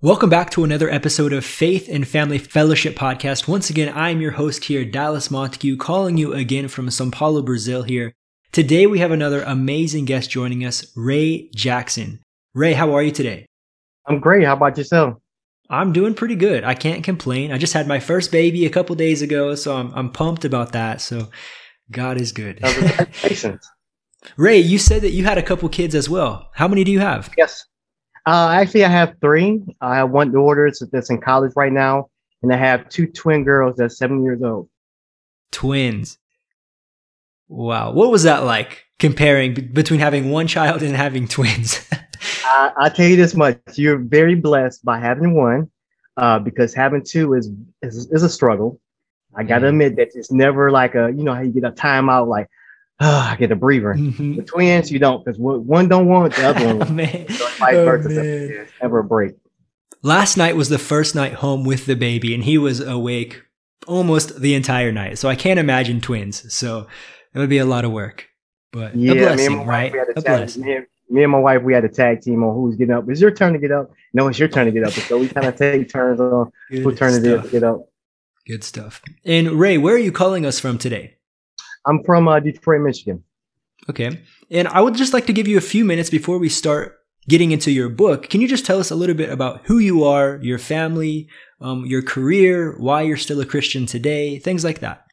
Welcome back to another episode of Faith and Family Fellowship Podcast. Once again, I'm your host here, Dallas Montague, calling you again from Sao Paulo, Brazil here. Today we have another amazing guest joining us, Ray Jackson. Ray, how are you today? I'm great. How about yourself? I'm doing pretty good. I can't complain. I just had my first baby a couple days ago, so I'm, I'm pumped about that. So God is good. Ray, you said that you had a couple kids as well. How many do you have? Yes. Uh, actually, I have three. I have one daughter that's in college right now, and I have two twin girls that's seven years old. Twins. Wow. What was that like comparing b- between having one child and having twins? I, I tell you this much: you're very blessed by having one, uh, because having two is, is is a struggle. I got to Mhm. admit that it's never like a you know how you get a timeout like, I get a breather. Mhm. The twins, you don't, because one don't want the other one. Man. Vice Oh, versa. man. Never a break. Last night was the first night home with the baby, and he was awake almost the entire night. So I can't imagine twins. So it would be a lot of work. But Yeah, a me and my wife, right? we had A blessing. me, and, me and my wife, we had a tag team on who's getting up. It's your turn to get up. No, it's your turn to get up. So we kind of take turns on who Good turn it is to get up. Good stuff. And Ray, where are you calling us from today? I'm from uh, Detroit, Michigan. Okay. And I would just like to give you a few minutes before we start getting into your book. Can you just tell us a little bit about who you are, your family, um, your career, why you're still a Christian today, things like that?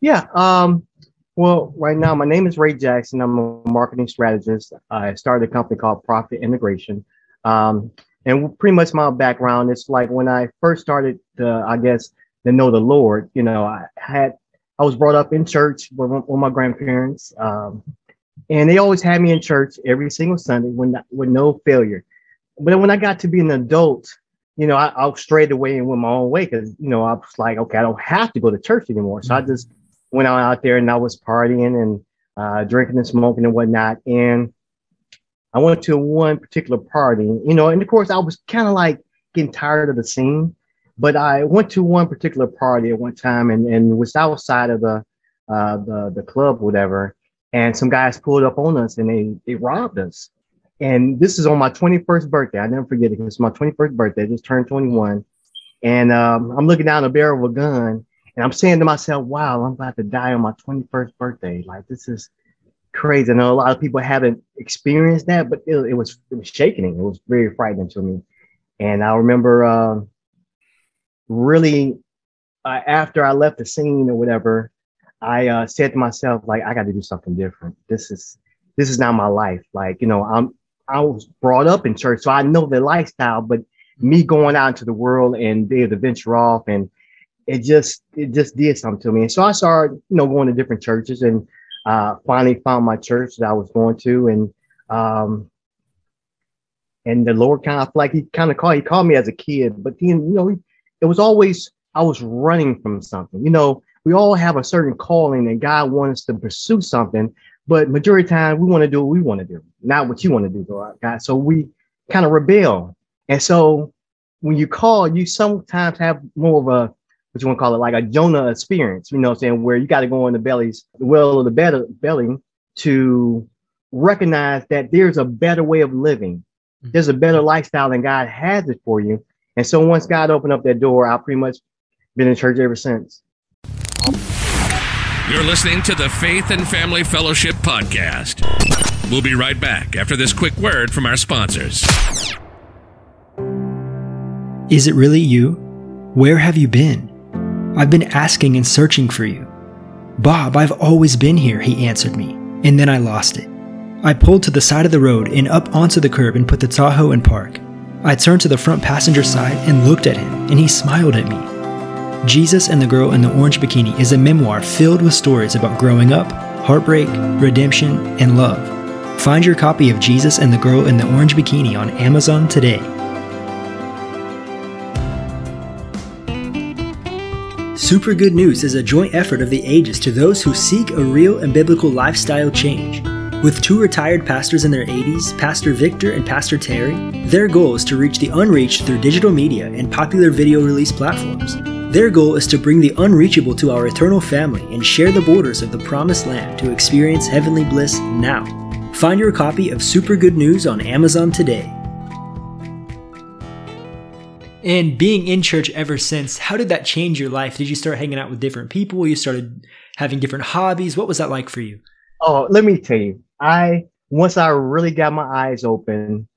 Yeah. Um. Well, right now my name is Ray Jackson. I'm a marketing strategist. I started a company called Profit Integration. Um, and pretty much my background is like when I first started to, I guess, to know the Lord. You know, I had I was brought up in church with, with my grandparents, um, and they always had me in church every single Sunday when with no failure. But then when I got to be an adult, you know, I, I strayed away and went my own way because you know I was like, okay, I don't have to go to church anymore. So I just went out, out there and I was partying and uh, drinking and smoking and whatnot. And I went to one particular party, you know, and of course I was kind of like getting tired of the scene. But I went to one particular party at one time and, and was outside of the uh, the the club, whatever. And some guys pulled up on us and they they robbed us. And this is on my 21st birthday. I never forget it. It's my 21st birthday. I just turned 21. And um, I'm looking down the barrel of a gun and I'm saying to myself, wow, I'm about to die on my 21st birthday. Like this is crazy. I know a lot of people haven't experienced that, but it, it was it was shaking. It was very frightening to me. And I remember uh, really uh, after I left the scene or whatever, I uh, said to myself, like, I got to do something different. This is this is not my life. Like, you know, I'm I was brought up in church, so I know the lifestyle, but me going out into the world and be able to venture off and it just it just did something to me. And so I started, you know, going to different churches and uh finally found my church that I was going to and um and the Lord kind of like he kind of called he called me as a kid, but then you know, it was always I was running from something. You know, we all have a certain calling and God wants us to pursue something, but majority of the time we want to do what we want to do, not what you want to do, God. So we kind of rebel. And so when you call, you sometimes have more of a what you want to call it, like a Jonah experience, you know what I'm saying, where you got to go in the bellies, the well of the better belly to recognize that there's a better way of living. Mm-hmm. There's a better lifestyle than God has it for you. And so once God opened up that door, I've pretty much been in church ever since. You're listening to the Faith and Family Fellowship Podcast. We'll be right back after this quick word from our sponsors. Is it really you? Where have you been? I've been asking and searching for you. Bob, I've always been here, he answered me, and then I lost it. I pulled to the side of the road and up onto the curb and put the Tahoe in park. I turned to the front passenger side and looked at him, and he smiled at me. Jesus and the Girl in the Orange Bikini is a memoir filled with stories about growing up, heartbreak, redemption, and love. Find your copy of Jesus and the Girl in the Orange Bikini on Amazon today. Super Good News is a joint effort of the ages to those who seek a real and biblical lifestyle change. With two retired pastors in their 80s, Pastor Victor and Pastor Terry, their goal is to reach the unreached through digital media and popular video release platforms. Their goal is to bring the unreachable to our eternal family and share the borders of the promised land to experience heavenly bliss now. Find your copy of Super Good News on Amazon today. And being in church ever since, how did that change your life? Did you start hanging out with different people? You started having different hobbies? What was that like for you? Oh, let me tell you. I once I really got my eyes open,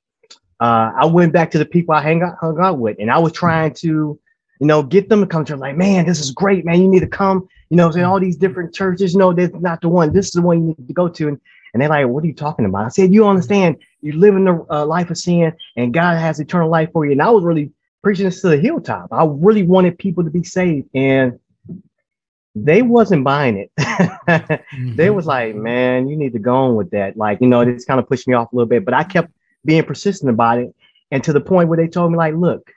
uh, I went back to the people I hang out, hung out with, and I was trying to, you know, get them to come to like, man, this is great, man. You need to come. You know, saying all these different churches. No, this is not the one. This is the one you need to go to. And, and they're like, what are you talking about? I said, you understand? You're living the uh, life of sin, and God has eternal life for you. And I was really preaching this to the hilltop. I really wanted people to be saved, and they wasn't buying it. mm-hmm. They was like, man, you need to go on with that. Like, you know, it's kind of pushed me off a little bit, but I kept being persistent about it. And to the point where they told me, like, look,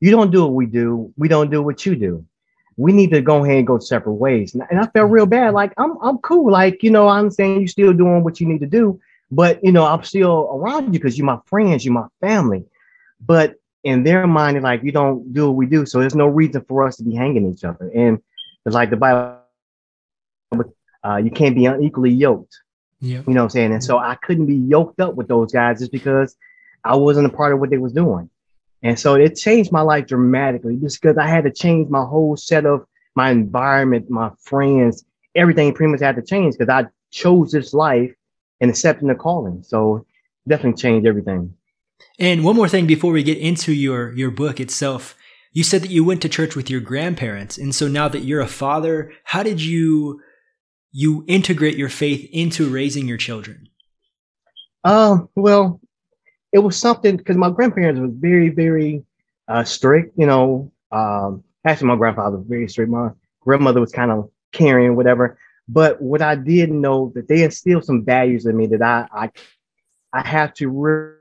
you don't do what we do. We don't do what you do. We need to go ahead and go separate ways. And I felt real bad. Like, I'm, I'm cool. Like, you know, I understand you're still doing what you need to do, but you know, I'm still around you because you're my friends, you're my family. But in their mind, like you don't do what we do, so there's no reason for us to be hanging each other. And it's like the Bible, uh, you can't be unequally yoked. Yeah. You know what I'm saying? And so I couldn't be yoked up with those guys just because I wasn't a part of what they was doing. And so it changed my life dramatically just because I had to change my whole set of my environment, my friends, everything pretty much had to change because I chose this life and accepting the calling. So definitely changed everything. And one more thing before we get into your your book itself, you said that you went to church with your grandparents, and so now that you're a father, how did you you integrate your faith into raising your children? Um, well, it was something because my grandparents were very, very uh, strict. You know, um, actually, my grandfather was very strict. My grandmother was kind of caring, whatever. But what I did know that they instilled some values in me that I I, I have to really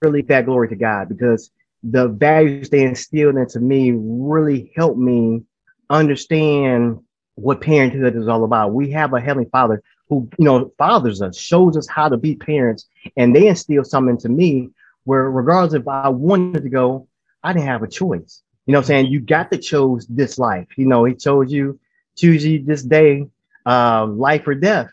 really that glory to God because the values they instilled into me really helped me understand what parenthood is all about. We have a heavenly father who, you know, fathers us, shows us how to be parents, and they instill something into me where regardless if I wanted to go, I didn't have a choice. You know I'm saying? You got to choose this life. You know, he chose you, choose you this day, uh, life or death,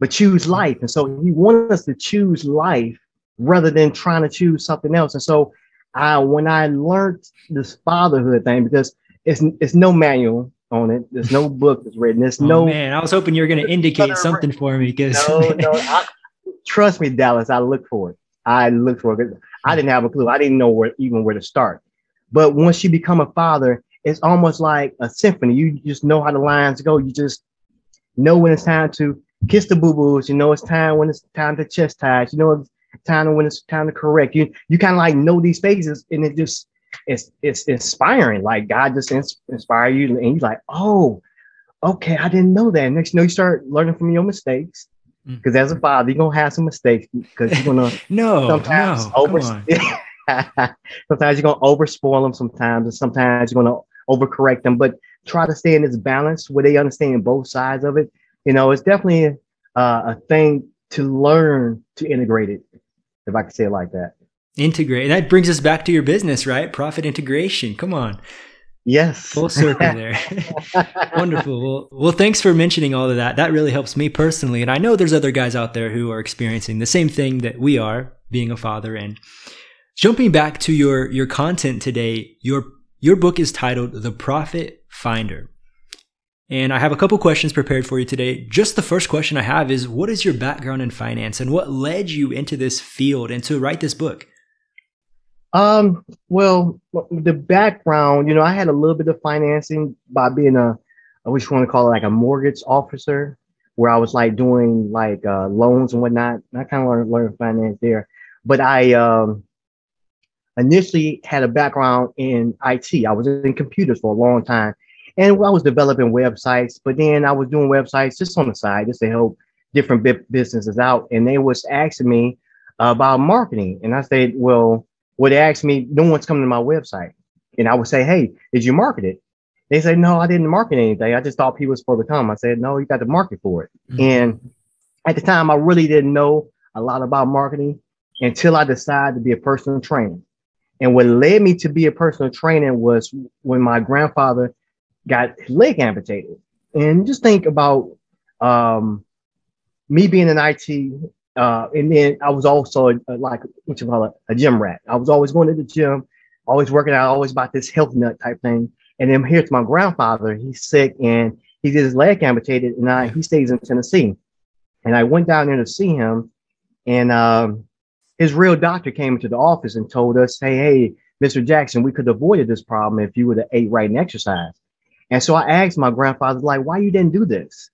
but choose life. And so he wanted us to choose life rather than trying to choose something else. And so I when I learned this fatherhood thing, because it's it's no manual on it. There's no book that's written. There's oh, no man. I was hoping you were going to indicate something for me because no, no. I, trust me, Dallas. I look for it. I look for it. I didn't have a clue. I didn't know where even where to start. But once you become a father, it's almost like a symphony. You just know how the lines go. You just know when it's time to kiss the boo boos. You know it's time when it's time to chastise. You know time when it's time to correct. You you kind of like know these phases, and it just it's it's inspiring. Like God just ins- inspire you, and you're like, oh, okay, I didn't know that. Next, you know, you start learning from your mistakes. Because mm. as a father, you're gonna have some mistakes because you're gonna no sometimes no, over sometimes you're gonna over spoil them sometimes, and sometimes you're gonna overcorrect them. But try to stay in this balance where they understand both sides of it. You know, it's definitely uh, a thing to learn to integrate it if I could say it like that. Integrate. That brings us back to your business, right? Profit integration. Come on. Yes. Full circle there. Wonderful. Well, well, thanks for mentioning all of that. That really helps me personally. And I know there's other guys out there who are experiencing the same thing that we are, being a father. And jumping back to your, your content today, your, your book is titled The Profit Finder. And I have a couple questions prepared for you today. Just the first question I have is what is your background in finance and what led you into this field and to write this book? Um, well, the background, you know, I had a little bit of financing by being a, I wish you want to call it like a mortgage officer, where I was like doing like uh, loans and whatnot. I kind of learned, learned finance there, but I um, initially had a background in IT. I was in computers for a long time, and I was developing websites, but then I was doing websites just on the side, just to help different businesses out. And they was asking me about marketing. And I said, well, what they asked me, no one's coming to my website. And I would say, hey, did you market it? They say, no, I didn't market anything. I just thought people were supposed to come. I said, no, you got to market for it. Mm-hmm. And at the time, I really didn't know a lot about marketing until I decided to be a personal trainer. And what led me to be a personal trainer was when my grandfather got his leg amputated. And just think about um, me being in IT, uh, and then I was also a, a, like what you call it, a gym rat. I was always going to the gym, always working out, always about this health nut type thing. And then here's my grandfather. He's sick and he did his leg amputated, and I, he stays in Tennessee. And I went down there to see him, and um, his real doctor came into the office and told us, "Hey, hey, Mr. Jackson, we could have avoided this problem if you would have ate right and exercised." And so I asked my grandfather, like, why you didn't do this?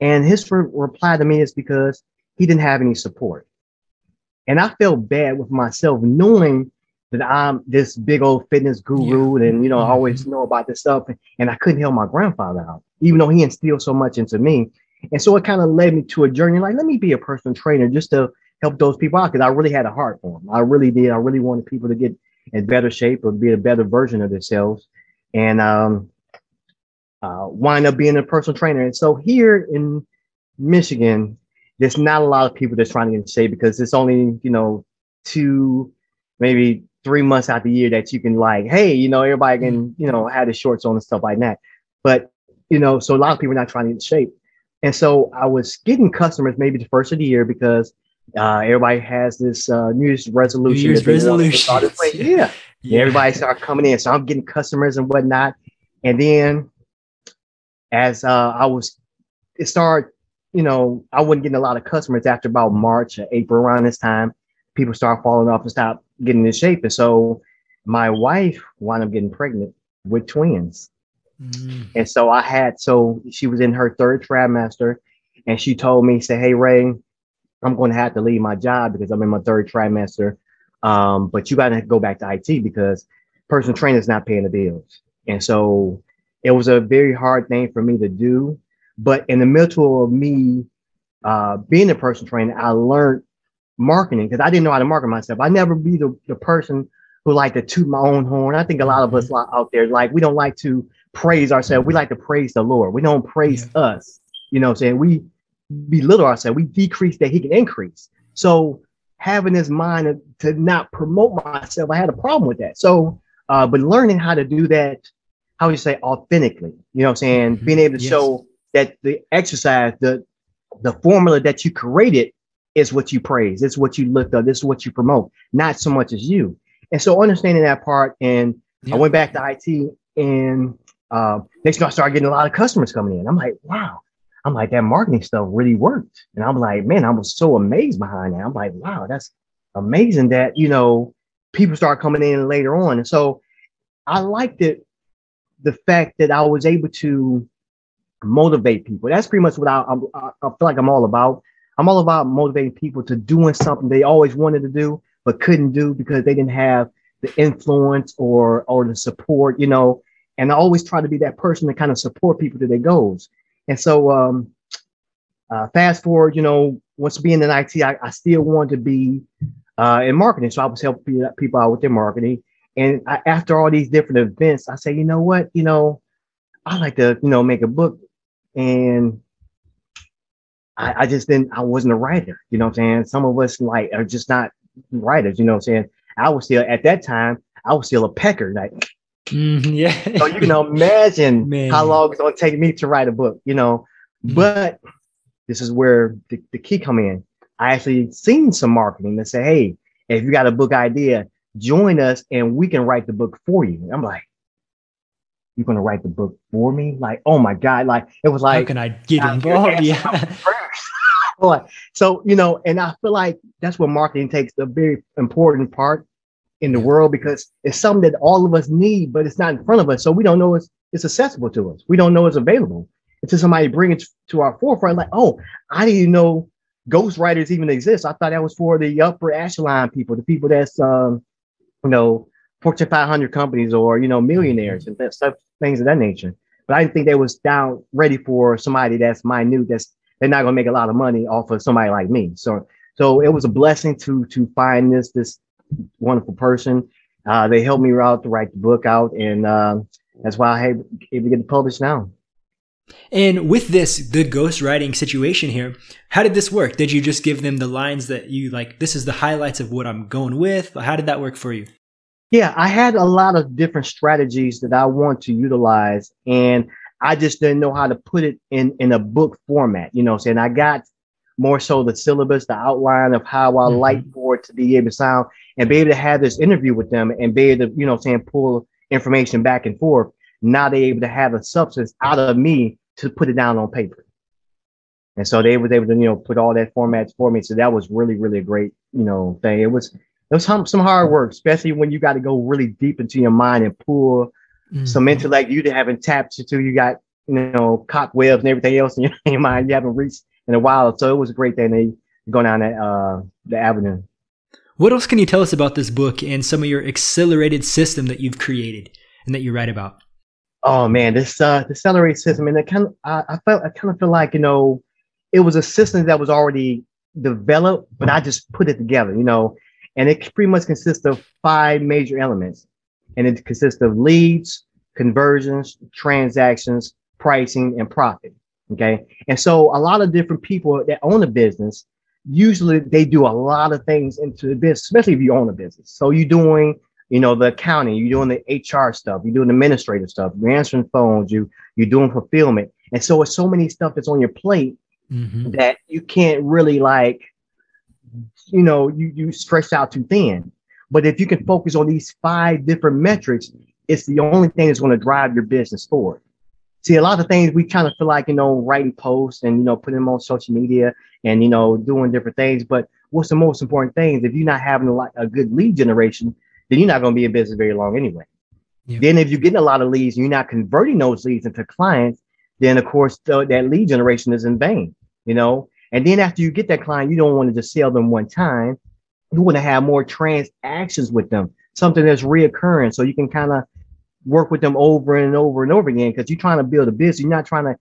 And his re- reply to me is because he didn't have any support. And I felt bad with myself knowing that I'm this big old fitness guru yeah. and, you know, I mm-hmm. always know about this stuff. And I couldn't help my grandfather out, even though he instilled so much into me. And so it kind of led me to a journey like, let me be a personal trainer just to help those people out because I really had a heart for them. I really did. I really wanted people to get in better shape or be a better version of themselves. And um, uh, wind up being a personal trainer. And so here in Michigan, there's not a lot of people that's trying to get in shape because it's only, you know, two, maybe three months out the year that you can like, hey, you know, everybody can, you know, have the shorts on and stuff like that. But, you know, so a lot of people are not trying to get in shape. And so I was getting customers maybe the first of the year because uh, everybody has this uh, New Year's resolution. New Year's resolution. Yeah. yeah. Everybody start coming in. So I'm getting customers and whatnot. And then as uh, I was, it started, you know, I wasn't getting a lot of customers after about March or April around this time. People start falling off and stop getting in shape. And so my wife wound up getting pregnant with twins. Mm. And so I had, so she was in her third trimester and she told me, say, Hey, Ray, I'm going to have to leave my job because I'm in my third trimester. Um, but you got to go back to IT because personal trainer is not paying the bills. And so it was a very hard thing for me to do. But in the middle of me uh, being a personal trainer, I learned marketing because I didn't know how to market myself. I never be the, the person who like to toot my own horn. I think a lot of us mm-hmm. out there, like we don't like to praise ourselves. We like to praise the Lord. We don't praise yeah. us. You know what I'm saying? We belittle ourselves. We decrease that he can increase. So having this mind to not promote myself, I had a problem with that. So, uh, but learning how to do that how you say authentically, you know what I'm saying? Mm-hmm. Being able to yes. show that the exercise, the the formula that you created is what you praise, it's what you lift up, this is what you promote, not so much as you. And so understanding that part, and I went back to IT and uh, next thing I started getting a lot of customers coming in. I'm like, wow. I'm like, that marketing stuff really worked. And I'm like, man, I was so amazed behind that. I'm like, wow, that's amazing that, you know, people start coming in later on. And so I liked it the fact that I was able to motivate people. That's pretty much what I, I, I feel like I'm all about. I'm all about motivating people to doing something they always wanted to do but couldn't do because they didn't have the influence or or the support, you know. And I always try to be that person to kind of support people to their goals. And so, um, uh, fast forward, you know, once being in IT, I, I still wanted to be uh, in marketing. So I was helping people out with their marketing. And I, after all these different events, I say, you know what, you know, I like to, you know, make a book. And I, I just didn't, I wasn't a writer, you know what I'm saying? Some of us like are just not writers, you know what I'm saying? I was still at that time, I was still a pecker, like mm, yeah. so you can imagine Man. how long it's gonna take me to write a book, you know. Mm. But this is where the, the key come in. I actually seen some marketing that say, hey, if you got a book idea, join us and we can write the book for you. I'm like, you're gonna write the book for me? Like, oh my God, like it was like how can I get involved? Yeah. so you know, and I feel like that's where marketing takes a very important part in the world because it's something that all of us need, but it's not in front of us. So we don't know it's it's accessible to us. We don't know it's available until somebody brings it to our forefront. Like, oh, I didn't even know ghostwriters even exist. I thought that was for the upper echelon people, the people that's um, you know, Fortune 500 companies or, you know, millionaires and stuff, things of that nature. But I didn't think they was down ready for somebody that's minute, that's they're not gonna make a lot of money off of somebody like me. So so it was a blessing to to find this this wonderful person. Uh, they helped me out to write the book out, and uh, that's why I able to get it published now. And with this, the ghostwriting situation here, how did this work? Did you just give them the lines that you like, this is the highlights of what I'm going with? How did that work for you? Yeah, I had a lot of different strategies that I want to utilize. And I just didn't know how to put it in, in a book format. You know, saying I got more so the syllabus, the outline of how I mm-hmm. like for it to be able to sound and be able to have this interview with them and be able to, you know, saying pull information back and forth. Now they're able to have a substance out of me to put it down on paper. And so they was able to, you know, put all that formats for me. So that was really, really a great, you know, thing. It was, it was some, some hard work, especially when you got to go really deep into your mind and pull mm-hmm. some intellect you haven't tapped into. You got, you know, cobwebs and everything else in your, in your mind you haven't reached in a while. So it was a great thing to go down that, uh, the avenue. What else can you tell us about this book and some of your accelerated system that you've created and that you write about? Oh man, this uh the accelerated system, and it kind of I, I felt I kind of feel like you know it was a system that was already developed, but I just put it together, you know, and it pretty much consists of five major elements, and it consists of leads, conversions, transactions, pricing, and profit. Okay, and so a lot of different people that own a business usually they do a lot of things into the business, especially if you own a business. So you're doing, you know, the accounting, you're doing the HR stuff, you're doing administrative stuff, you're answering phones, you you're doing fulfillment. And so it's so many stuff that's on your plate mm-hmm. that you can't really like, you know, you you stretch out too thin. But if you can focus on these five different metrics, it's the only thing that's going to drive your business forward. See, a lot of things we kind of feel like, you know, writing posts and, you know, putting them on social media and, you know, doing different things. But what's the most important thing is if you're not having a, a good lead generation, then you're not going to be in business very long anyway. Yeah. Then if you're getting a lot of leads and you're not converting those leads into clients, then of course that lead generation is in vain, you know? And then after you get that client, you don't want to just sell them one time. You want to have more transactions with them, something that's reoccurring. So you can kind of work with them over and over and over again because you're trying to build a business. You're not trying to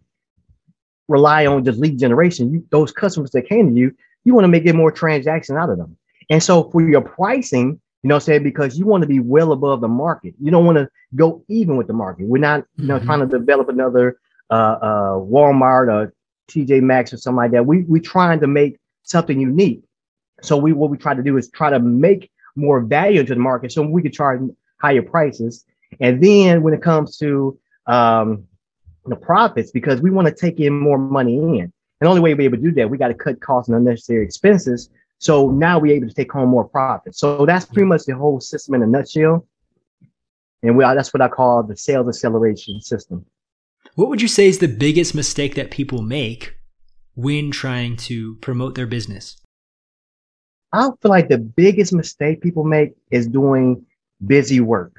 rely on just lead generation. You, those customers that came to you, you want to make it more transaction out of them. And so for your pricing, you know, say because you want to be well above the market. You don't want to go even with the market. We're not, you know, mm-hmm. trying to develop another uh, uh, Walmart or TJ Maxx or something like that. We we're trying to make something unique. So we what we try to do is try to make more value to the market so we can charge higher prices and then when it comes to um, the profits, because we want to take in more money in. And the only way we're able to do that, we got to cut costs and unnecessary expenses. So now we're able to take home more profit. So that's pretty much the whole system in a nutshell. And we, that's what I call the sales acceleration system. What would you say is the biggest mistake that people make when trying to promote their business? I feel like the biggest mistake people make is doing busy work.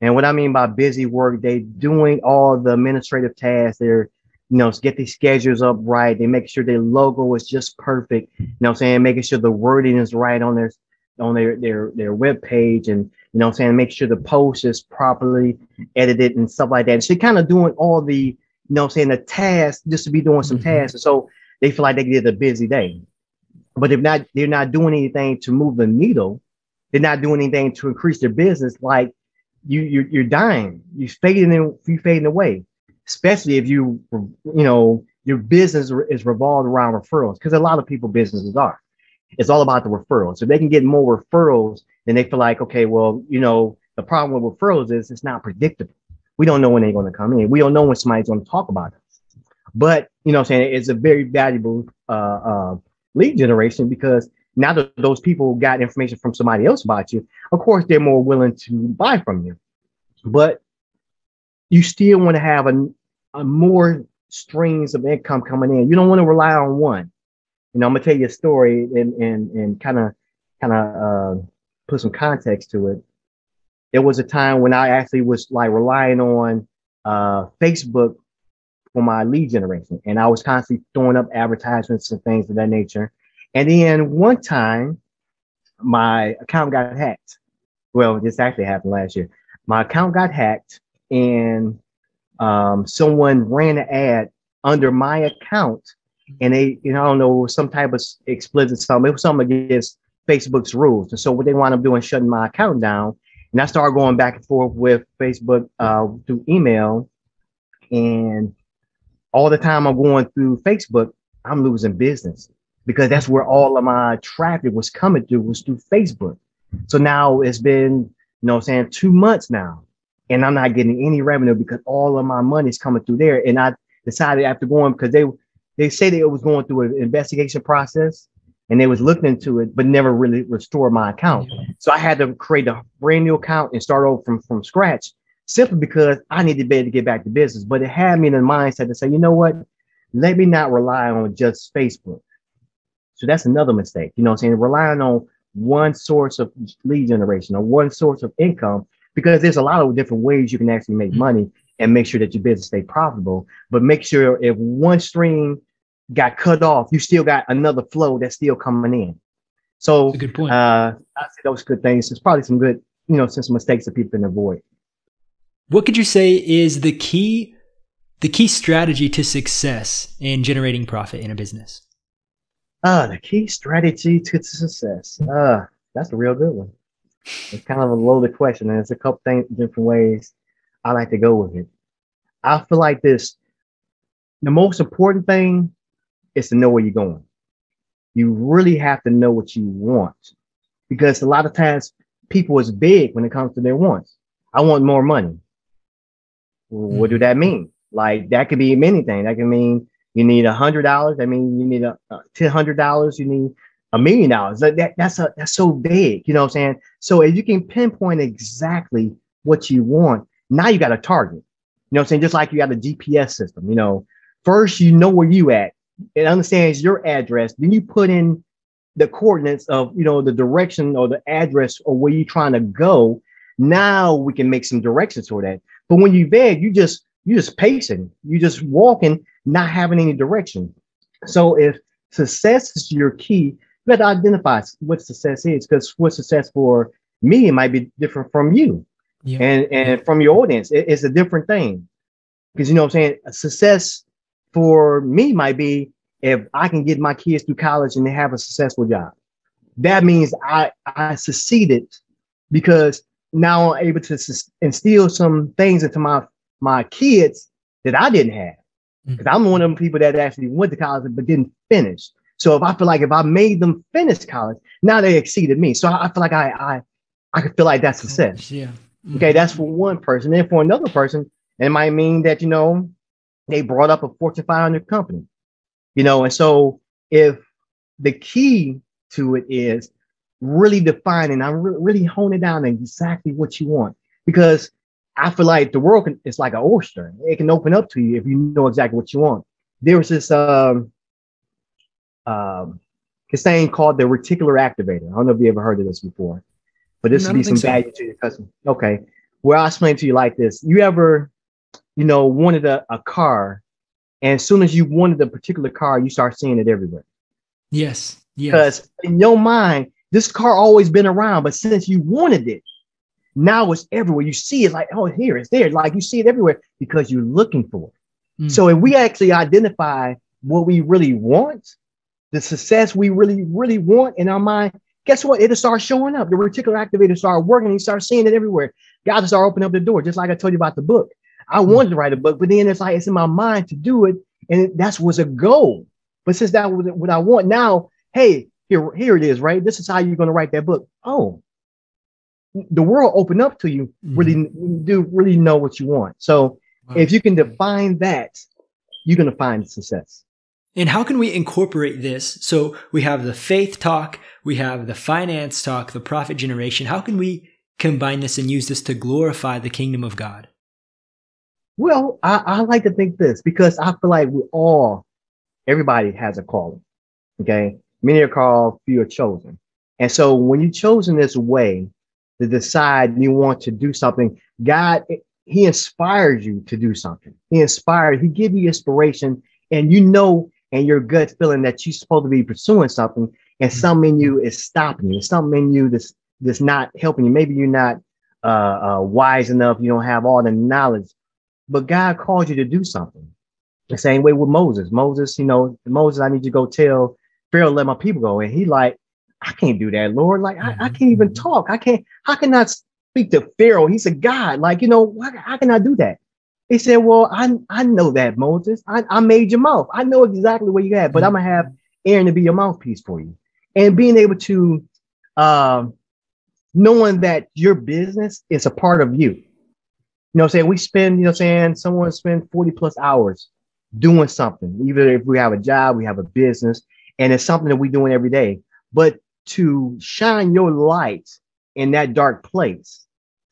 And what I mean by busy work, they doing all the administrative tasks. They're, you know, get these schedules up right. They make sure their logo is just perfect. You know I'm saying? Making sure the wording is right on their on their their their web page and you know I'm saying make sure the post is properly edited and stuff like that. So they're kind of doing all the, you know I'm saying, the tasks just to be doing some mm-hmm. tasks. And so they feel like they did a busy day. But if not, they're not doing anything to move the needle. They're not doing anything to increase their business, like you you're, you're dying. You're fading in, you fading away. Especially if you you know your business is revolved around referrals, because a lot of people businesses are. It's all about the referrals. So they can get more referrals, then they feel like, okay, well, you know, the problem with referrals is it's not predictable. We don't know when they're going to come in. We don't know when somebody's going to talk about it. But you know, I'm saying it's a very valuable uh, uh, lead generation because now that those people got information from somebody else about you, of course they're more willing to buy from you. But you still want to have a, a more streams of income coming in. You don't want to rely on one. You know, I'm gonna tell you a story and and and kind of kind of uh, put some context to it. There was a time when I actually was like relying on uh, Facebook for my lead generation, and I was constantly throwing up advertisements and things of that nature. And then one time, my account got hacked. Well, this actually happened last year. My account got hacked, and um, someone ran an ad under my account, and they, you know, I don't know, some type of explicit something. It was something against Facebook's rules. And so what they wound up doing, is shutting my account down. And I started going back and forth with Facebook uh, through email, and all the time I'm going through Facebook, I'm losing business because that's where all of my traffic was coming through was through Facebook. So now it's been, you know I'm saying, two months now. And I'm not getting any revenue because all of my money is coming through there. And I decided after going because they they say that it was going through an investigation process and they was looking into it, but never really restored my account. So I had to create a brand new account and start over from, from scratch simply because I needed to be able to get back to business. But it had me in the mindset to say, you know what? Let me not rely on just Facebook. So that's another mistake. You know I'm saying? Relying on one source of lead generation or one source of income, because there's a lot of different ways you can actually make mm-hmm. money and make sure that your business stay profitable. But make sure if one stream got cut off, you still got another flow that's still coming in. So good point. Uh, I say those good things. There's probably some good, you know, some mistakes that people can avoid. What could you say is the key, the key strategy to success in generating profit in a business? Uh, the key strategy to success. Uh, that's a real good one. It's kind of a loaded question, and there's a couple things, different ways I like to go with it. I feel like this. The most important thing is to know where you're going. You really have to know what you want because a lot of times people is big when it comes to their wants. I want more money. Well, what do mm-hmm. that mean? Like that could be many things. That can mean you need a hundred dollars. I mean, you need a, a ten hundred dollars. You need a million dollars. That, that that's a that's so big. You know what I'm saying? So if you can pinpoint exactly what you want, now you got a target. You know what I'm saying? Just like you got a GPS system. You know, first you know where you at it understands your address. Then you put in the coordinates of you know the direction or the address or where you're trying to go. Now we can make some directions for that. But when you beg, you just you just pacing, you just walking, not having any direction. So if success is your key, you have to identify what success is because what success for me might be different from you. Yeah. And and from your audience, it, it's a different thing. Because you know what I'm saying? Success for me might be if I can get my kids through college and they have a successful job. That means I I succeeded because now I'm able to instill some things into my my kids that I didn't have. Because mm. I'm one of them people that actually went to college but didn't finish. So if I feel like if I made them finish college, now they exceeded me. So I, feel like I I I could feel like that's success. Yeah. Mm-hmm. Okay, that's for one person. Then for another person, it might mean that you know they brought up a Fortune 500 company, you know, and so if the key to it is really defining, I'm re- really honing down exactly what you want because I feel like the world can, it's like an oyster. It can open up to you if you know exactly what you want. There was this um, um, this thing called the reticular activator. I don't know if you ever heard of this before, but this no, would be some so. value to your customer. Okay. Well, I'll explain to you like this. You ever you know, wanted a, a car, and as soon as you wanted a particular car, you start seeing it everywhere. Yes. Yes. Because in your mind, this car always been around, but since you wanted it, now it's everywhere. You see it like, oh, here it's there. Like you see it everywhere because you're looking for it. Mm. So if we actually identify what we really want, the success we really, really want in our mind, guess what? It'll start showing up. The reticular activator start working. You start seeing it everywhere. God will start opening up the door, just like I told you about the book. I hmm. wanted to write a book, but then it's like it's in my mind to do it, and that's was a goal. But since that was what I want, now, hey, here, here it is, right? This is how you're going to write that book. Oh, the world open up to you. Mm-hmm. Really, do really know what you want. So wow. if you can define that, you're going to find success. And how can we incorporate this? So we have the faith talk, we have the finance talk, the profit generation. How can we combine this and use this to glorify the kingdom of God? Well, I, I like to think this because I feel like we all, everybody has a calling. Okay. Many are called, few are chosen. And so when you chosen this way to decide you want to do something, God, he inspires you to do something. He inspired, he give you inspiration and you know, and your gut feeling that you're supposed to be pursuing something and mm-hmm. something in you is stopping you. Something in you that's, that's not helping you. Maybe you're not uh, uh, wise enough. You don't have all the knowledge but God called you to do something. The same way with Moses. Moses, you know, Moses, I need you to go tell Pharaoh, let my people go. And he like, I can't do that, Lord. Like, I, I can't even mm-hmm. talk. I can't, how can I speak to Pharaoh? He's a God. Like, you know, how can I do that? He said, Well, I I know that, Moses. I, I made your mouth. I know exactly where you at, but I'm gonna have Aaron to be your mouthpiece for you. And being able to um knowing that your business is a part of you. You know I'm saying? We spend, you know I'm saying, someone spend 40 plus hours doing something, even if we have a job, we have a business, and it's something that we're doing every day. But to shine your light in that dark place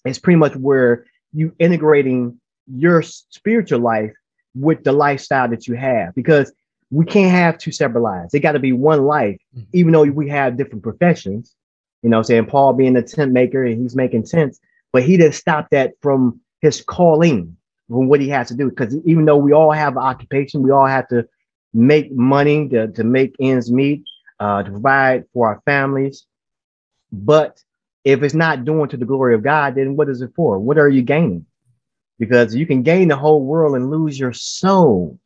is pretty much where you integrating your spiritual life with the lifestyle that you have because we can't have two separate lives. They got to be one life, mm-hmm. even though we have different professions. You know, saying Paul being a tent maker and he's making tents, but he didn't stop that from his calling from what he has to do. Because even though we all have occupation, we all have to make money to, to make ends meet, uh, to provide for our families. But if it's not doing to the glory of God, then what is it for? What are you gaining? Because you can gain the whole world and lose your soul,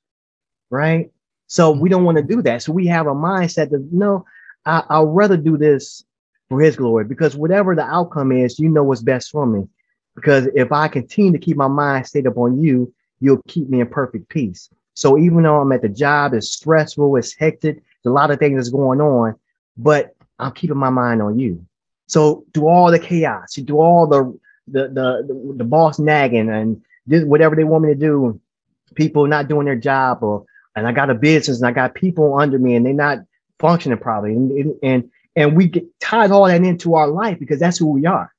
right? So we don't want to do that. So we have a mindset that no, I, I'll rather do this for his glory because whatever the outcome is, you know what's best for me. Because if I continue to keep my mind stayed upon you, you'll keep me in perfect peace. So even though I'm at the job, it's stressful, it's hectic, there's a lot of things that's going on, but I'm keeping my mind on you. So do all the chaos, you do all the the the the, boss nagging and whatever they want me to do, people not doing their job, or and I got a business and I got people under me and they're not functioning properly, and and and we get tied all that into our life because that's who we are.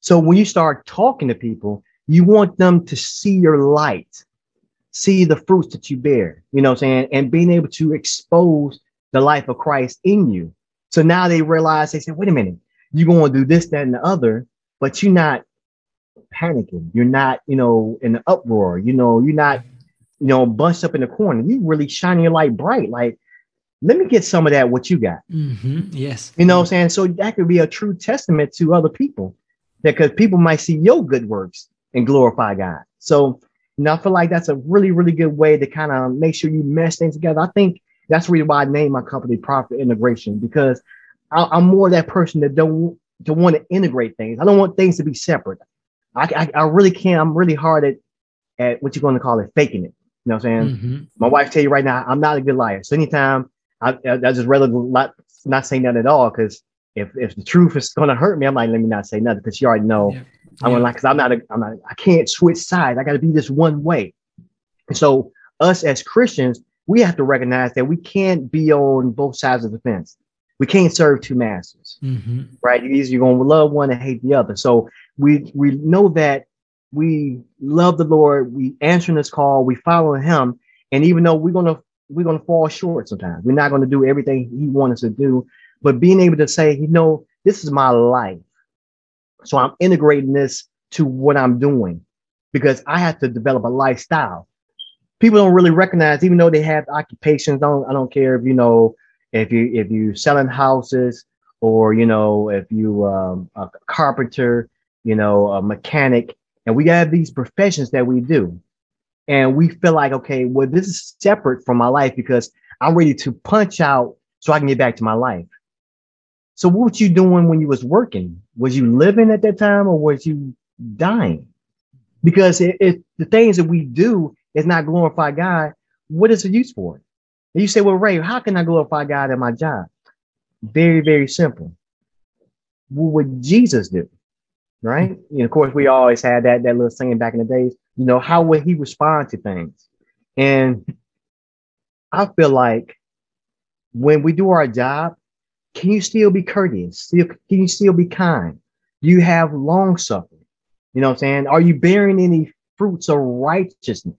So when you start talking to people, you want them to see your light, see the fruits that you bear, you know what I'm saying? And being able to expose the life of Christ in you. So now they realize, they say, wait a minute, you're going to do this, that, and the other, but you're not panicking. You're not, you know, in an uproar. You know, you're not, you know, bunched up in the corner. You really shining your light bright. Like, let me get some of that, what you got. Mm-hmm. Yes. You know what I'm saying? So that could be a true testament to other people because people might see your good works and glorify God. So, you know, I feel like that's a really, really good way to kind of make sure you mesh things together. I think that's really why I named my company Profit Integration because I, am more that person that don't to want to integrate things. I don't want things to be separate. I, I, I really can't. I'm really hard at at what you're going to call it, faking it. You know what I'm saying? Mm-hmm. My wife tell you right now, I'm not a good liar. So anytime I, I, I just rather not not say nothing at all because if if the truth is gonna hurt me, I'm like, let me not say nothing because you already know yeah. I'm yeah. like, because I'm not, a, I'm not, I can't switch sides. I got to be this one way. And so us as Christians, we have to recognize that we can't be on both sides of the fence. We can't serve two masters, mm-hmm. right? Either you're going to love one and hate the other. So we we know that we love the Lord, we answering this call, we follow Him, and even though we're gonna we're gonna fall short sometimes, we're not gonna do everything He wants us to do. But being able to say, you know, this is my life. So I'm integrating this to what I'm doing because I have to develop a lifestyle. People don't really recognize, even though they have occupations. I don't, I don't care if you know if you if you selling houses or you know if you um, a carpenter, you know, a mechanic, and we have these professions that we do, and we feel like okay, well, this is separate from my life because I'm ready to punch out so I can get back to my life. So what was you doing when you was working? Was you living at that time or was you dying? Because if, the things that we do is not glorify God, what is the use for it? And you say, well, Ray, how can I glorify God at my job? Very, very simple. What would Jesus do? Right? Know, of course, we always had that, that little saying back in the days, you know, how would he respond to things? And I feel like when we do our job, can you still be courteous? Still, can you still be kind? You have long suffering? You know what I'm saying? Are you bearing any fruits of righteousness?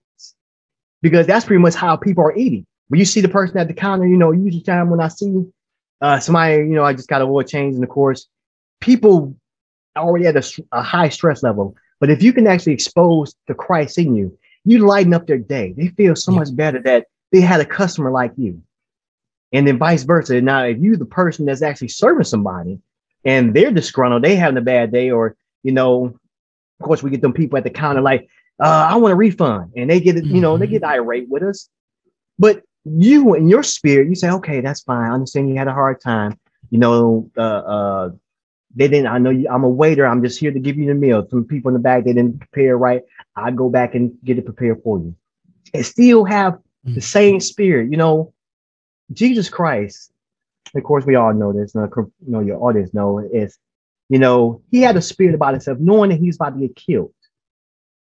Because that's pretty much how people are eating. When you see the person at the counter, you know, usually time when I see uh, somebody, you know, I just got a oil change in the course, people already at a, a high stress level. But if you can actually expose the Christ in you, you lighten up their day. They feel so yeah. much better that they had a customer like you and then vice versa. Now, if you're the person that's actually serving somebody and they're disgruntled, they having a bad day, or you know, of course, we get them people at the counter like, uh, I want a refund, and they get it, you know, mm-hmm. they get irate with us. But you in your spirit, you say, okay, that's fine. I understand you had a hard time. You know, uh, uh, they didn't. I know you, I'm a waiter. I'm just here to give you the meal. Some people in the back they didn't prepare right. I go back and get it prepared for you, and still have mm-hmm. the same spirit. You know, Jesus Christ, of course, we all know this. You know, your audience know is, you know, he had a spirit about himself, knowing that he's about to get killed.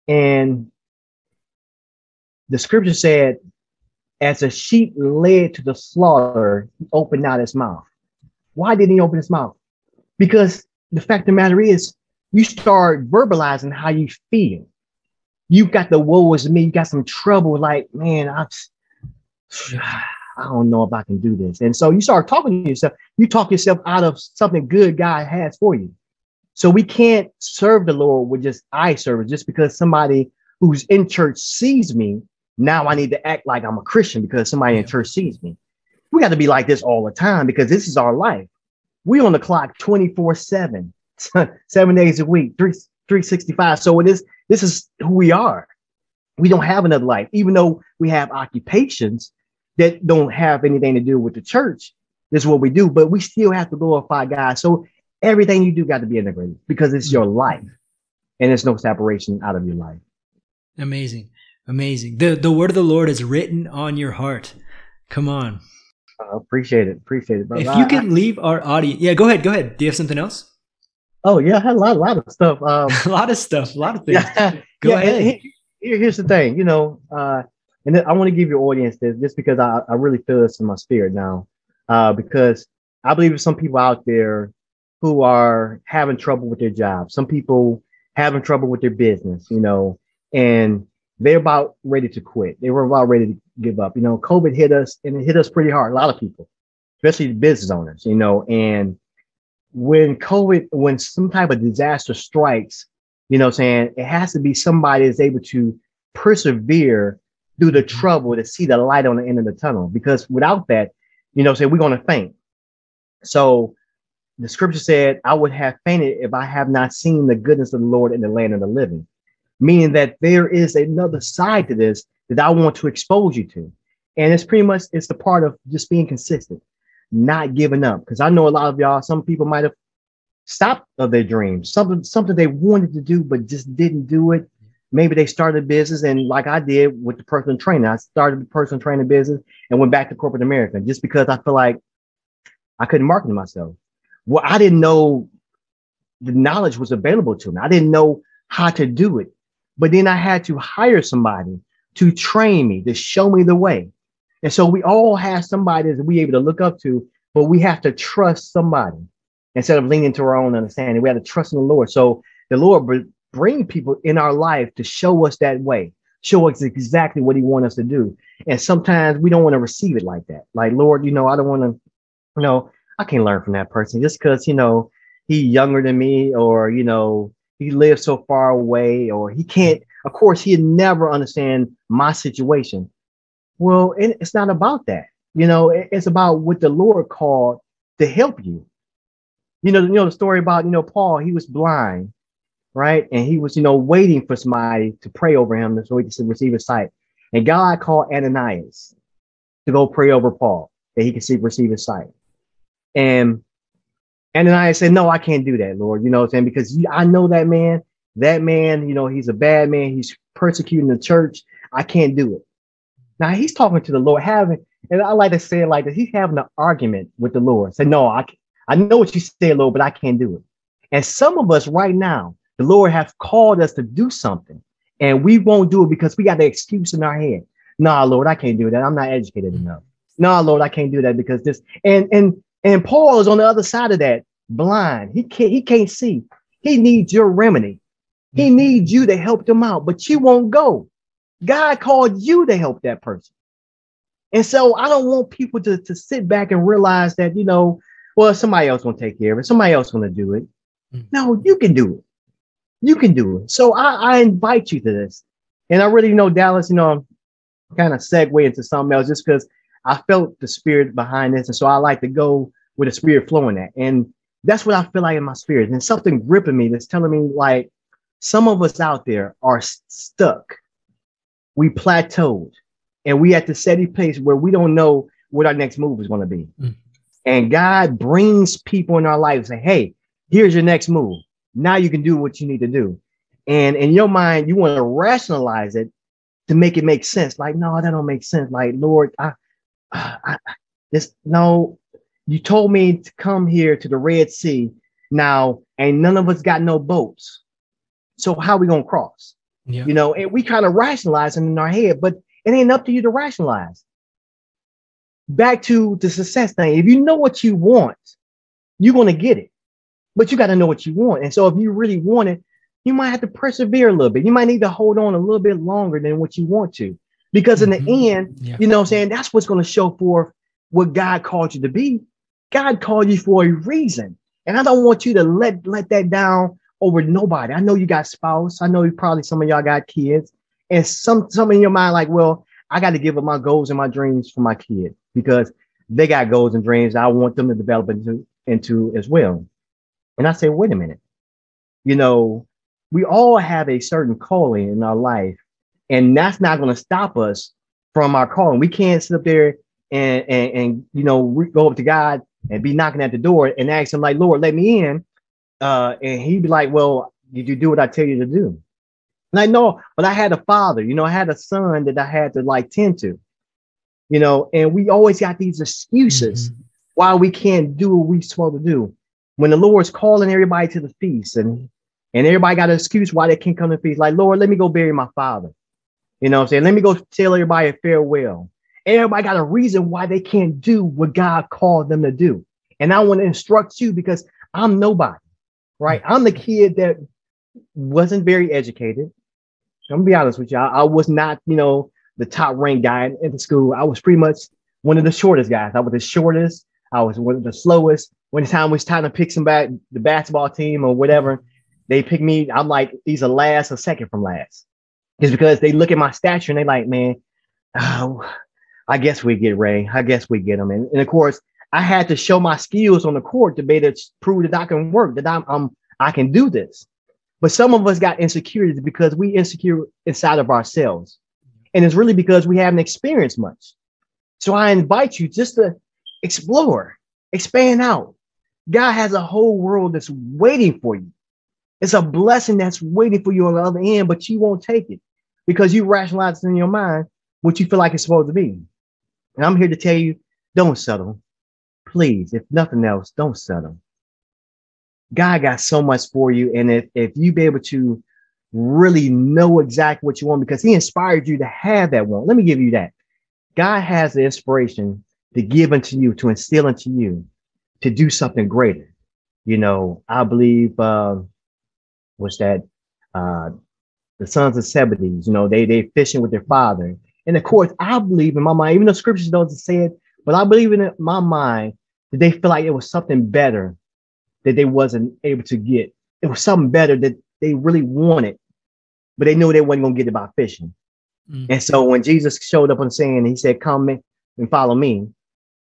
And the scripture said as a sheep led to the slaughter, he opened not his mouth. Why didn't he open his mouth? Because the fact of the matter is, you start verbalizing how you feel. You got the woe is me, you got some trouble, like, man, I'm I don't know if I can do this. And so you start talking to yourself, you talk yourself out of something good God has for you. So we can't serve the Lord with just eye service just because somebody who's in church sees me. Now I need to act like I'm a Christian because somebody in church sees me. We got to be like this all the time because this is our life. We on the clock 24 seven, seven days a week, three, 365. So it is, this is who we are. We don't have another life, even though we have occupations that don't have anything to do with the church. This is what we do, but we still have to glorify God. So everything you do got to be integrated because it's your life and there's no separation out of your life. Amazing. Amazing. The the word of the Lord is written on your heart. Come on. I appreciate it. Appreciate it, brother. If you can leave our audience. Yeah, go ahead. Go ahead. Do you have something else? Oh yeah, I had a lot, a lot of stuff. Um, a lot of stuff. A lot of things. Yeah, go yeah, ahead. Here, here's the thing. You know, uh, and I want to give your audience this just because I, I really feel this in my spirit now. Uh, because I believe there's some people out there who are having trouble with their job, some people having trouble with their business, you know, and they're about ready to quit. They were about ready to give up. You know, COVID hit us and it hit us pretty hard, a lot of people, especially business owners, you know, and when COVID, when some type of disaster strikes, you know, saying it has to be somebody that's able to persevere through the trouble to see the light on the end of the tunnel. Because without that, you know, say we're going to faint. So the scripture said, I would have fainted if I have not seen the goodness of the Lord in the land of the living. Meaning that there is another side to this that I want to expose you to. And it's pretty much it's the part of just being consistent, not giving up. Because I know a lot of y'all, some people might have stopped of their dreams, something something they wanted to do but just didn't do it maybe they started a business and like I did with the personal training, I started the personal training business and went back to corporate America just because I feel like I couldn't market myself. Well, I didn't know the knowledge was available to me. I didn't know how to do it. But then I had to hire somebody to train me, to show me the way. And so we all have somebody that we're able to look up to, but we have to trust somebody instead of leaning to our own understanding. We have to trust in the Lord. So the Lord bring people in our life to show us that way, show us exactly what he wants us to do. And sometimes we don't want to receive it like that. Like, Lord, you know, I don't want to, you know, I can't learn from that person just because, you know, he's younger than me or, you know, he lives so far away or he can't, of course, he'd never understand my situation. Well, it's not about that. You know, it's about what the Lord called to help you. You know, you know the story about, you know, Paul, he was blind right? And he was, you know, waiting for somebody to pray over him so he could receive his sight. And God called Ananias to go pray over Paul that he could see receive his sight. And Ananias said, No, I can't do that, Lord. You know what I'm saying? Because I know that man, that man, you know, he's a bad man. He's persecuting the church. I can't do it. Now he's talking to the Lord, having, and I like to say it like this, he's having an argument with the Lord. Say, No, I, I know what you say, Lord, but I can't do it. And some of us right now, the Lord has called us to do something, and we won't do it because we got the excuse in our head. Nah, Lord, I can't do that. I'm not educated enough. Nah, Lord, I can't do that because this and and and Paul is on the other side of that, blind. He can't he can't see. He needs your remedy. He mm-hmm. needs you to help him out, but you won't go. God called you to help that person. And so I don't want people to, to sit back and realize that, you know, well, somebody else gonna take care of it. Somebody else to do it. Mm. No, you can do it. You can do it. So I, I invite you to this. And I really know Dallas, you know, kind of segue into something else just because I felt the spirit behind this. And so I like to go with the spirit flowing at. And that's what I feel like in my spirit. And something gripping me that's telling me like some of us out there are stuck. We plateaued and we at the steady place where we don't know what our next move is going to be. Mm. And God brings people in our life and say, Hey, here's your next move. Now you can do what you need to do. And in your mind, you want to rationalize it to make it make sense. Like, no, that don't make sense. Like, Lord, I, I, this, no, you told me to come here to the Red Sea. Now, and none of us got no boats. So how we to cross? Yeah. You know, and we kind of rationalize it in our head, but it ain't up to you to rationalize. back to the success thing. If you know what you want, you're to get it. But you got to know what you want. And so if you really want it, you might have to persevere a little bit. You might need to hold on a little bit longer than what you want to. Because in the mm-hmm. end, yeah. you know I'm saying? That's what's going to show forth what God called you to be. God called you for a reason. And I don't want you to let let that down over nobody. I know you got spouse. I know you probably some of y'all got kids. And some some in your mind, like, well, I got to give up my goals and my dreams for my kids because they got goals and dreams. I want them to develop into, into as well. And I say, wait a minute. You know, we all have a certain calling in our life, and that's not going to stop us from our calling. We can't sit up there and and, and you know go up to God and be knocking at the door and ask him like, Lord, let me in. Uh, and he'd be like, Well, did you do what I tell you to do? And I know, but I had a father, you know, I had a son that I had to like tend to, you know, and we always got these excuses mm-hmm. why we can't do what we're supposed to do. When the Lord's calling everybody to the feast and and everybody got an excuse why they can't come to the feast, like, Lord, let me go bury my father. You know I'm saying? Let me go tell everybody a farewell. Everybody got a reason why they can't do what God called them to do. And I want to instruct you because I'm nobody, right? I'm the kid that wasn't very educated. I'm gonna be honest with you. I, was not, you know, the top ranked guy in the school. I was pretty much one of the shortest guys. I was the shortest. I was one of the slowest. When the time was time to pick some back the basketball team or whatever, they pick me. I'm like either last or second from last. It's because they look at my stature and they like, man, oh, I guess we get Ray. I guess we get him. And, and of course, I had to show my skills on the court to be able to prove that I can work, that I'm, I'm I can do this. But some of us got insecurities because we insecure inside of ourselves. And it's really because we haven't experienced much. So I invite you just to explore, expand out. God has a whole world that's waiting for you. It's a blessing that's waiting for you on the other end, but you won't take it because you rationalize in your mind what you feel like it's supposed to be. And I'm here to tell you, don't settle. Please, if nothing else, don't settle. God got so much for you. And if, if you be able to really know exactly what you want, because he inspired you to have that one. Let me give you that. God has the inspiration to give unto you, to instill into you, to do something greater. You know, I believe uh, was that uh, the sons of Zebedee, you know, they they fishing with their father. And of course, I believe in my mind, even though scriptures don't say it, but I believe in my mind that they feel like it was something better that they wasn't able to get. It was something better that they really wanted, but they knew they wasn't gonna get it by fishing. Mm-hmm. And so when Jesus showed up on the scene, he said, "Come and follow me."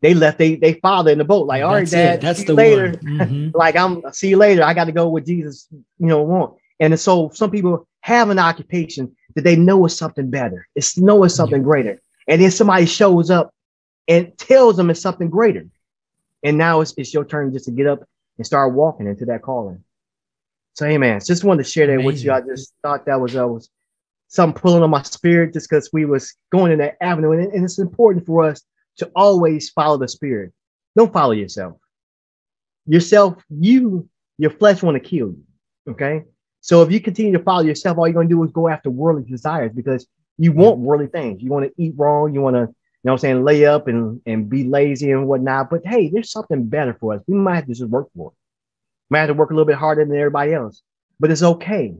They left they they father in the boat. Like, all right, dad, it. that's the later. Mm-hmm. like, I'm see you later. I got to go with Jesus, you know, want. And so some people have an occupation that they know is something better. It's know it's something yeah. greater. And then somebody shows up and tells them it's something greater. And now it's, it's your turn just to get up and start walking into that calling. So, hey, man, just wanted to share that Amazing. with you. I just thought that was, uh, was something pulling on my spirit just because we was going in that avenue. And, and it's important for us to always follow the spirit. Don't follow yourself. Yourself, you, your flesh want to kill you. Okay. So if you continue to follow yourself, all you're going to do is go after worldly desires because you want worldly things. You want to eat wrong. You want to you know what I'm saying, lay up and, and be lazy and whatnot. But hey, there's something better for us. We might have to just work for it. We Might have to work a little bit harder than everybody else. But it's okay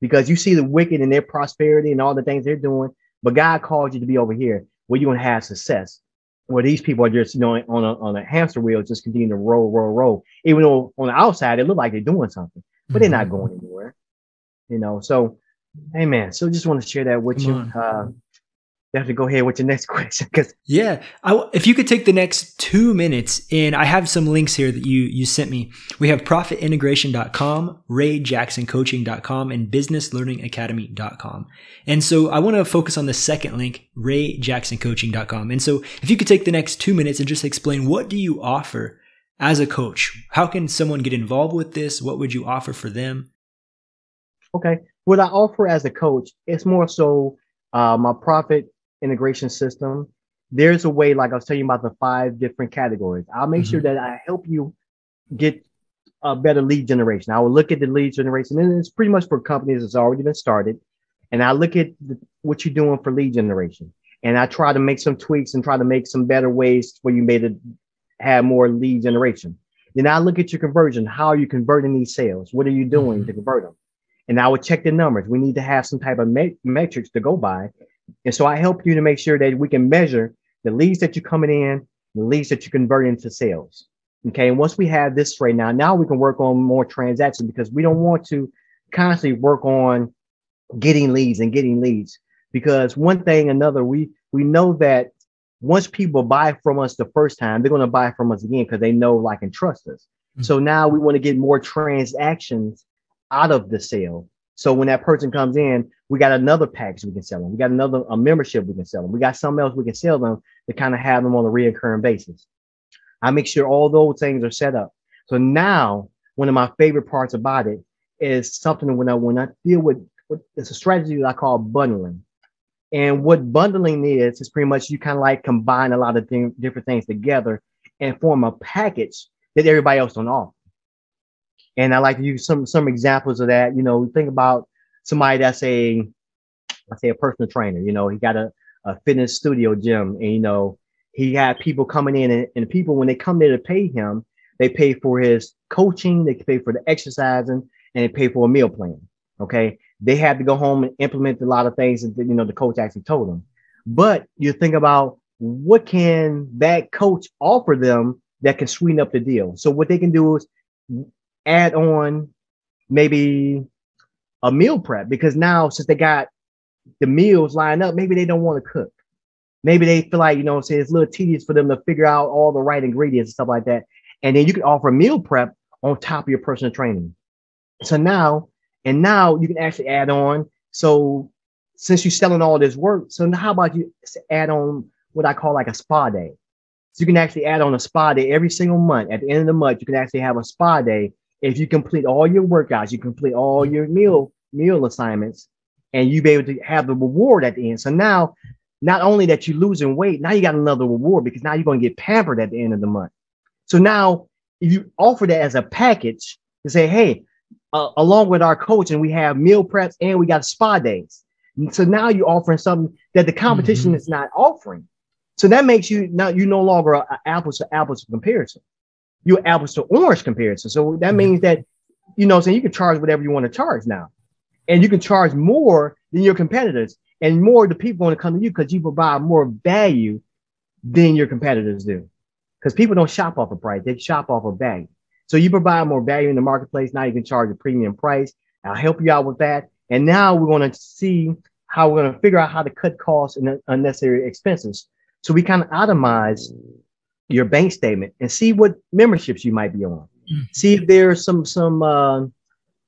because you see the wicked and their prosperity and all the things they're doing. But God called you to be over here where you're going to have success. Where these people are just, you know, on a, on a hamster wheel, just continuing to roll, roll, roll. Even though on the outside, it look like they're doing something, but mm-hmm. they're not mm-hmm. going anywhere. You know, so, hey man, so just want to share that with Come you. Uh, you have to go ahead with your next question because yeah I, if you could take the next two minutes and i have some links here that you you sent me. We have profitintegration.com rayjacksoncoaching.com and businesslearningacademy.com and so i want to focus on the second link rayjacksoncoaching.com and so if you could take the next two minutes and just explain what do you offer as a coach? How can someone get involved with this? What would you offer for them okay what i offer as a coach it's more so uh, my profit integration system, there's a way, like I was telling you about the five different categories. I'll make mm-hmm. sure that I help you get a better lead generation. I will look at the lead generation, and it's pretty much for companies that's already been started. And I look at the, what you're doing for lead generation. and I try to make some tweaks and try to make some better ways for you made to have more lead generation. Then I look at your conversion. How are you converting these sales? What are you doing mm-hmm. to convert them? And I would check the numbers. We need to have some type of me- metrics to go by. And so I help you to make sure that we can measure the leads that you're coming in, the leads that you convert into sales. Okay. And once we have this right now, now we can work on more transactions because we don't want to constantly work on getting leads and getting leads. Because one thing, another, we we know that once people buy from us the first time, they're going to buy from us again because they know, like, and trust us. Mm-hmm. So now we want to get more transactions out of the sale. So when that person comes in, we got another package we can sell them. We got another a membership we can sell them. We got something else we can sell them to kind of have them on a reoccurring basis. I make sure all those things are set up. So now one of my favorite parts about it is something when I when I deal with, it's a strategy that I call bundling. And what bundling is is pretty much you kind of like combine a lot of th- different things together and form a package that everybody else don't offer. And I like to use some some examples of that. You know, think about somebody that's a I say a personal trainer. You know, he got a, a fitness studio gym, and you know he had people coming in, and, and people when they come there to pay him, they pay for his coaching, they pay for the exercising, and they pay for a meal plan. Okay, they had to go home and implement a lot of things that you know the coach actually told them. But you think about what can that coach offer them that can sweeten up the deal. So what they can do is add on maybe a meal prep because now since they got the meals lined up, maybe they don't want to cook. Maybe they feel like, you know, say it's a little tedious for them to figure out all the right ingredients and stuff like that. And then you can offer meal prep on top of your personal training. So now, and now you can actually add on. So since you're selling all this work, so now how about you add on what I call like a spa day? So you can actually add on a spa day every single month. At the end of the month, you can actually have a spa day. If you complete all your workouts, you complete all your meal meal assignments, and you be able to have the reward at the end. So now, not only that you're losing weight, now you got another reward because now you're going to get pampered at the end of the month. So now, if you offer that as a package to say, hey, uh, along with our coaching, we have meal preps and we got spa days. And so now you're offering something that the competition mm-hmm. is not offering. So that makes you now you no longer an apples to apples comparison. You're apples to orange comparison. So that mm-hmm. means that you know, so you can charge whatever you want to charge now. And you can charge more than your competitors and more the people want to come to you because you provide more value than your competitors do. Because people don't shop off of price they shop off of value. So you provide more value in the marketplace now you can charge a premium price. I'll help you out with that. And now we're going to see how we're going to figure out how to cut costs and unnecessary expenses. So we kind of itemize your bank statement and see what memberships you might be on mm-hmm. see if there's some some uh,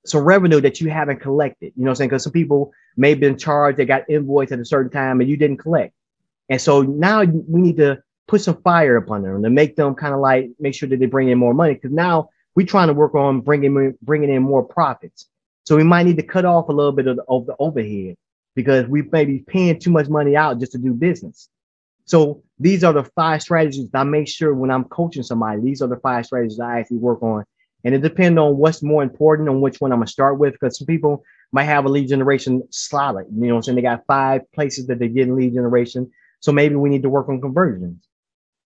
some revenue that you haven't collected. You know what I'm saying? Because some people may have been charged, they got invoiced at a certain time and you didn't collect. And so now we need to put some fire upon them to make them kind of like make sure that they bring in more money. Because now we're trying to work on bringing bringing in more profits. So we might need to cut off a little bit of the, of the overhead because we may be paying too much money out just to do business. So these are the five strategies that I make sure when I'm coaching somebody, these are the five strategies I actually work on and it depends on what's more important on which one I'm gonna start with. Because some people might have a lead generation slot. You know what I'm saying? They got five places that they get in lead generation. So maybe we need to work on conversions.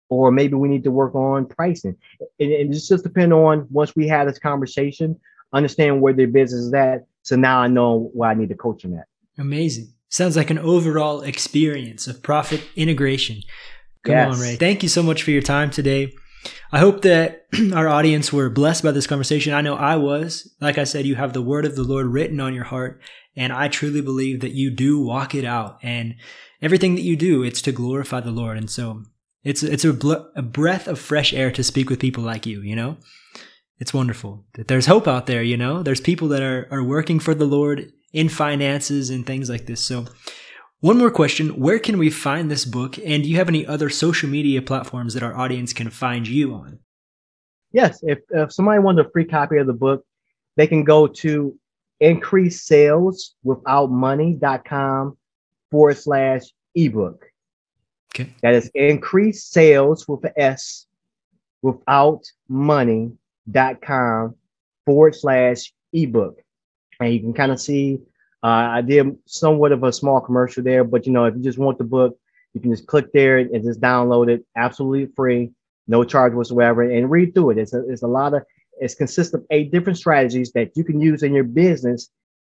Or maybe we need to work on pricing. And it, just just depend on once we have this conversation, understand where their business is at. So now I know where I need to coach them at. Amazing. Sounds like an overall experience of profit integration. Come yes. on, Ray. Thank you so much for your time today. I hope that our audience were blessed by this conversation. I know I was. Like I said, you have the word of the Lord written on your heart, and I truly believe that you do walk it out. And everything that you do, it's to glorify the Lord. And so it's it's a, bl- a breath of fresh air to speak with people like you. You know, it's wonderful that there's hope out there. You know, there's people that are are working for the Lord in finances and things like this. So one more question. Where can we find this book? And do you have any other social media platforms that our audience can find you on? Yes. If, if somebody wants a free copy of the book, they can go to increase sales without money.com forward slash ebook. Okay. That is increase sales with an S without money.com forward slash ebook. And you can kind of see uh, I did somewhat of a small commercial there, but you know, if you just want the book, You can just click there and just download it absolutely free, no charge whatsoever, and read through it. It's a, it's a lot of, it consists of eight different strategies that you can use in your business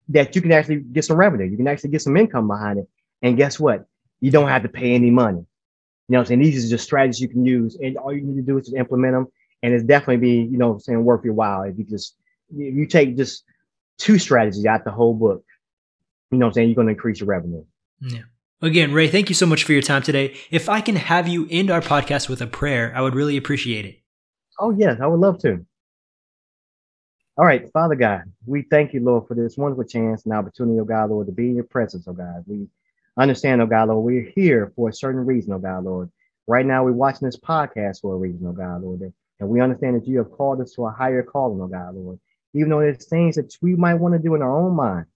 that you can actually get some revenue. You can actually get some income behind it. And guess what? You don't have to pay any money. You know what I'm saying? These are just strategies you can use, and all you need to do is just implement them. And it's definitely be, you know, saying worth your while if you just if you take just two strategies out the whole book. You know what I'm saying? You're going to increase your revenue. Yeah. Again, Ray, thank you so much for your time today. If I can have you end our podcast with a prayer, I would really appreciate it. Oh, yes, I would love to. All right, Father God, we thank you, Lord, for this wonderful chance and opportunity, oh God, Lord, to be in your presence, oh God. We understand, oh God, Lord, we're here for a certain reason, oh God, Lord. Right now, we're watching this podcast for a reason, oh God, Lord. And we understand that you have called us to a higher calling, oh God, Lord. Even though there's things that we might want to do in our own mind,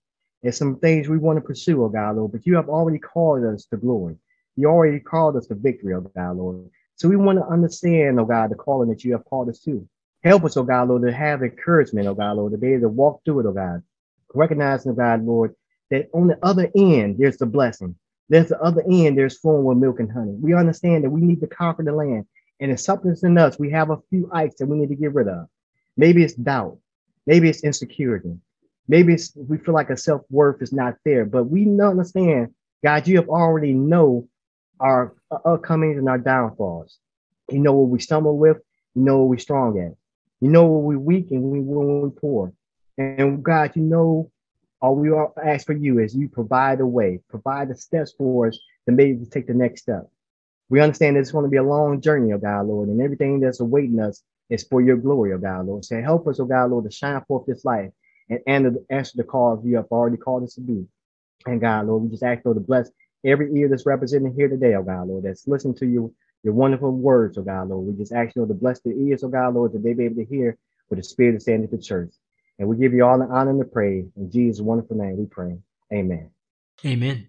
there's some things we want to pursue, oh God, Lord, but you have already called us to glory. You already called us to victory, oh God, Lord. So we want to understand, oh God, the calling that you have called us to. Help us, oh God, Lord, to have encouragement, oh God, Lord, to be able to walk through it, oh God. Recognizing, oh God, Lord, that on the other end, there's the blessing. There's the other end, there's flowing with milk and honey. We understand that we need to conquer the land. And it's something in us. We have a few ites that we need to get rid of. Maybe it's doubt. Maybe it's insecurity. Maybe it's we feel like our self-worth is not there. But we understand, God, you have already know our upcomings and our downfalls. You know what we stumble with. You know what we're strong at. You know when we're weak and when we're poor. And God, you know, all we all ask for you is you provide a way, provide the steps for us to maybe take the next step. We understand it's going to be a long journey, oh God, Lord, and everything that's awaiting us is for your glory, oh God, Lord. Say, help us, oh God, Lord, to shine forth this life and answer the call you have already called us to do. And God, Lord, we just ask, Lord, to bless every ear that's represented here today, oh God, Lord, that's listening to you your wonderful words, oh God, Lord. We just ask you, Lord, to bless their ears, oh God, Lord, that they be able to hear what the Spirit is saying to the church. And we give you all the honor and the praise. In Jesus' wonderful name we pray. Amen. Amen.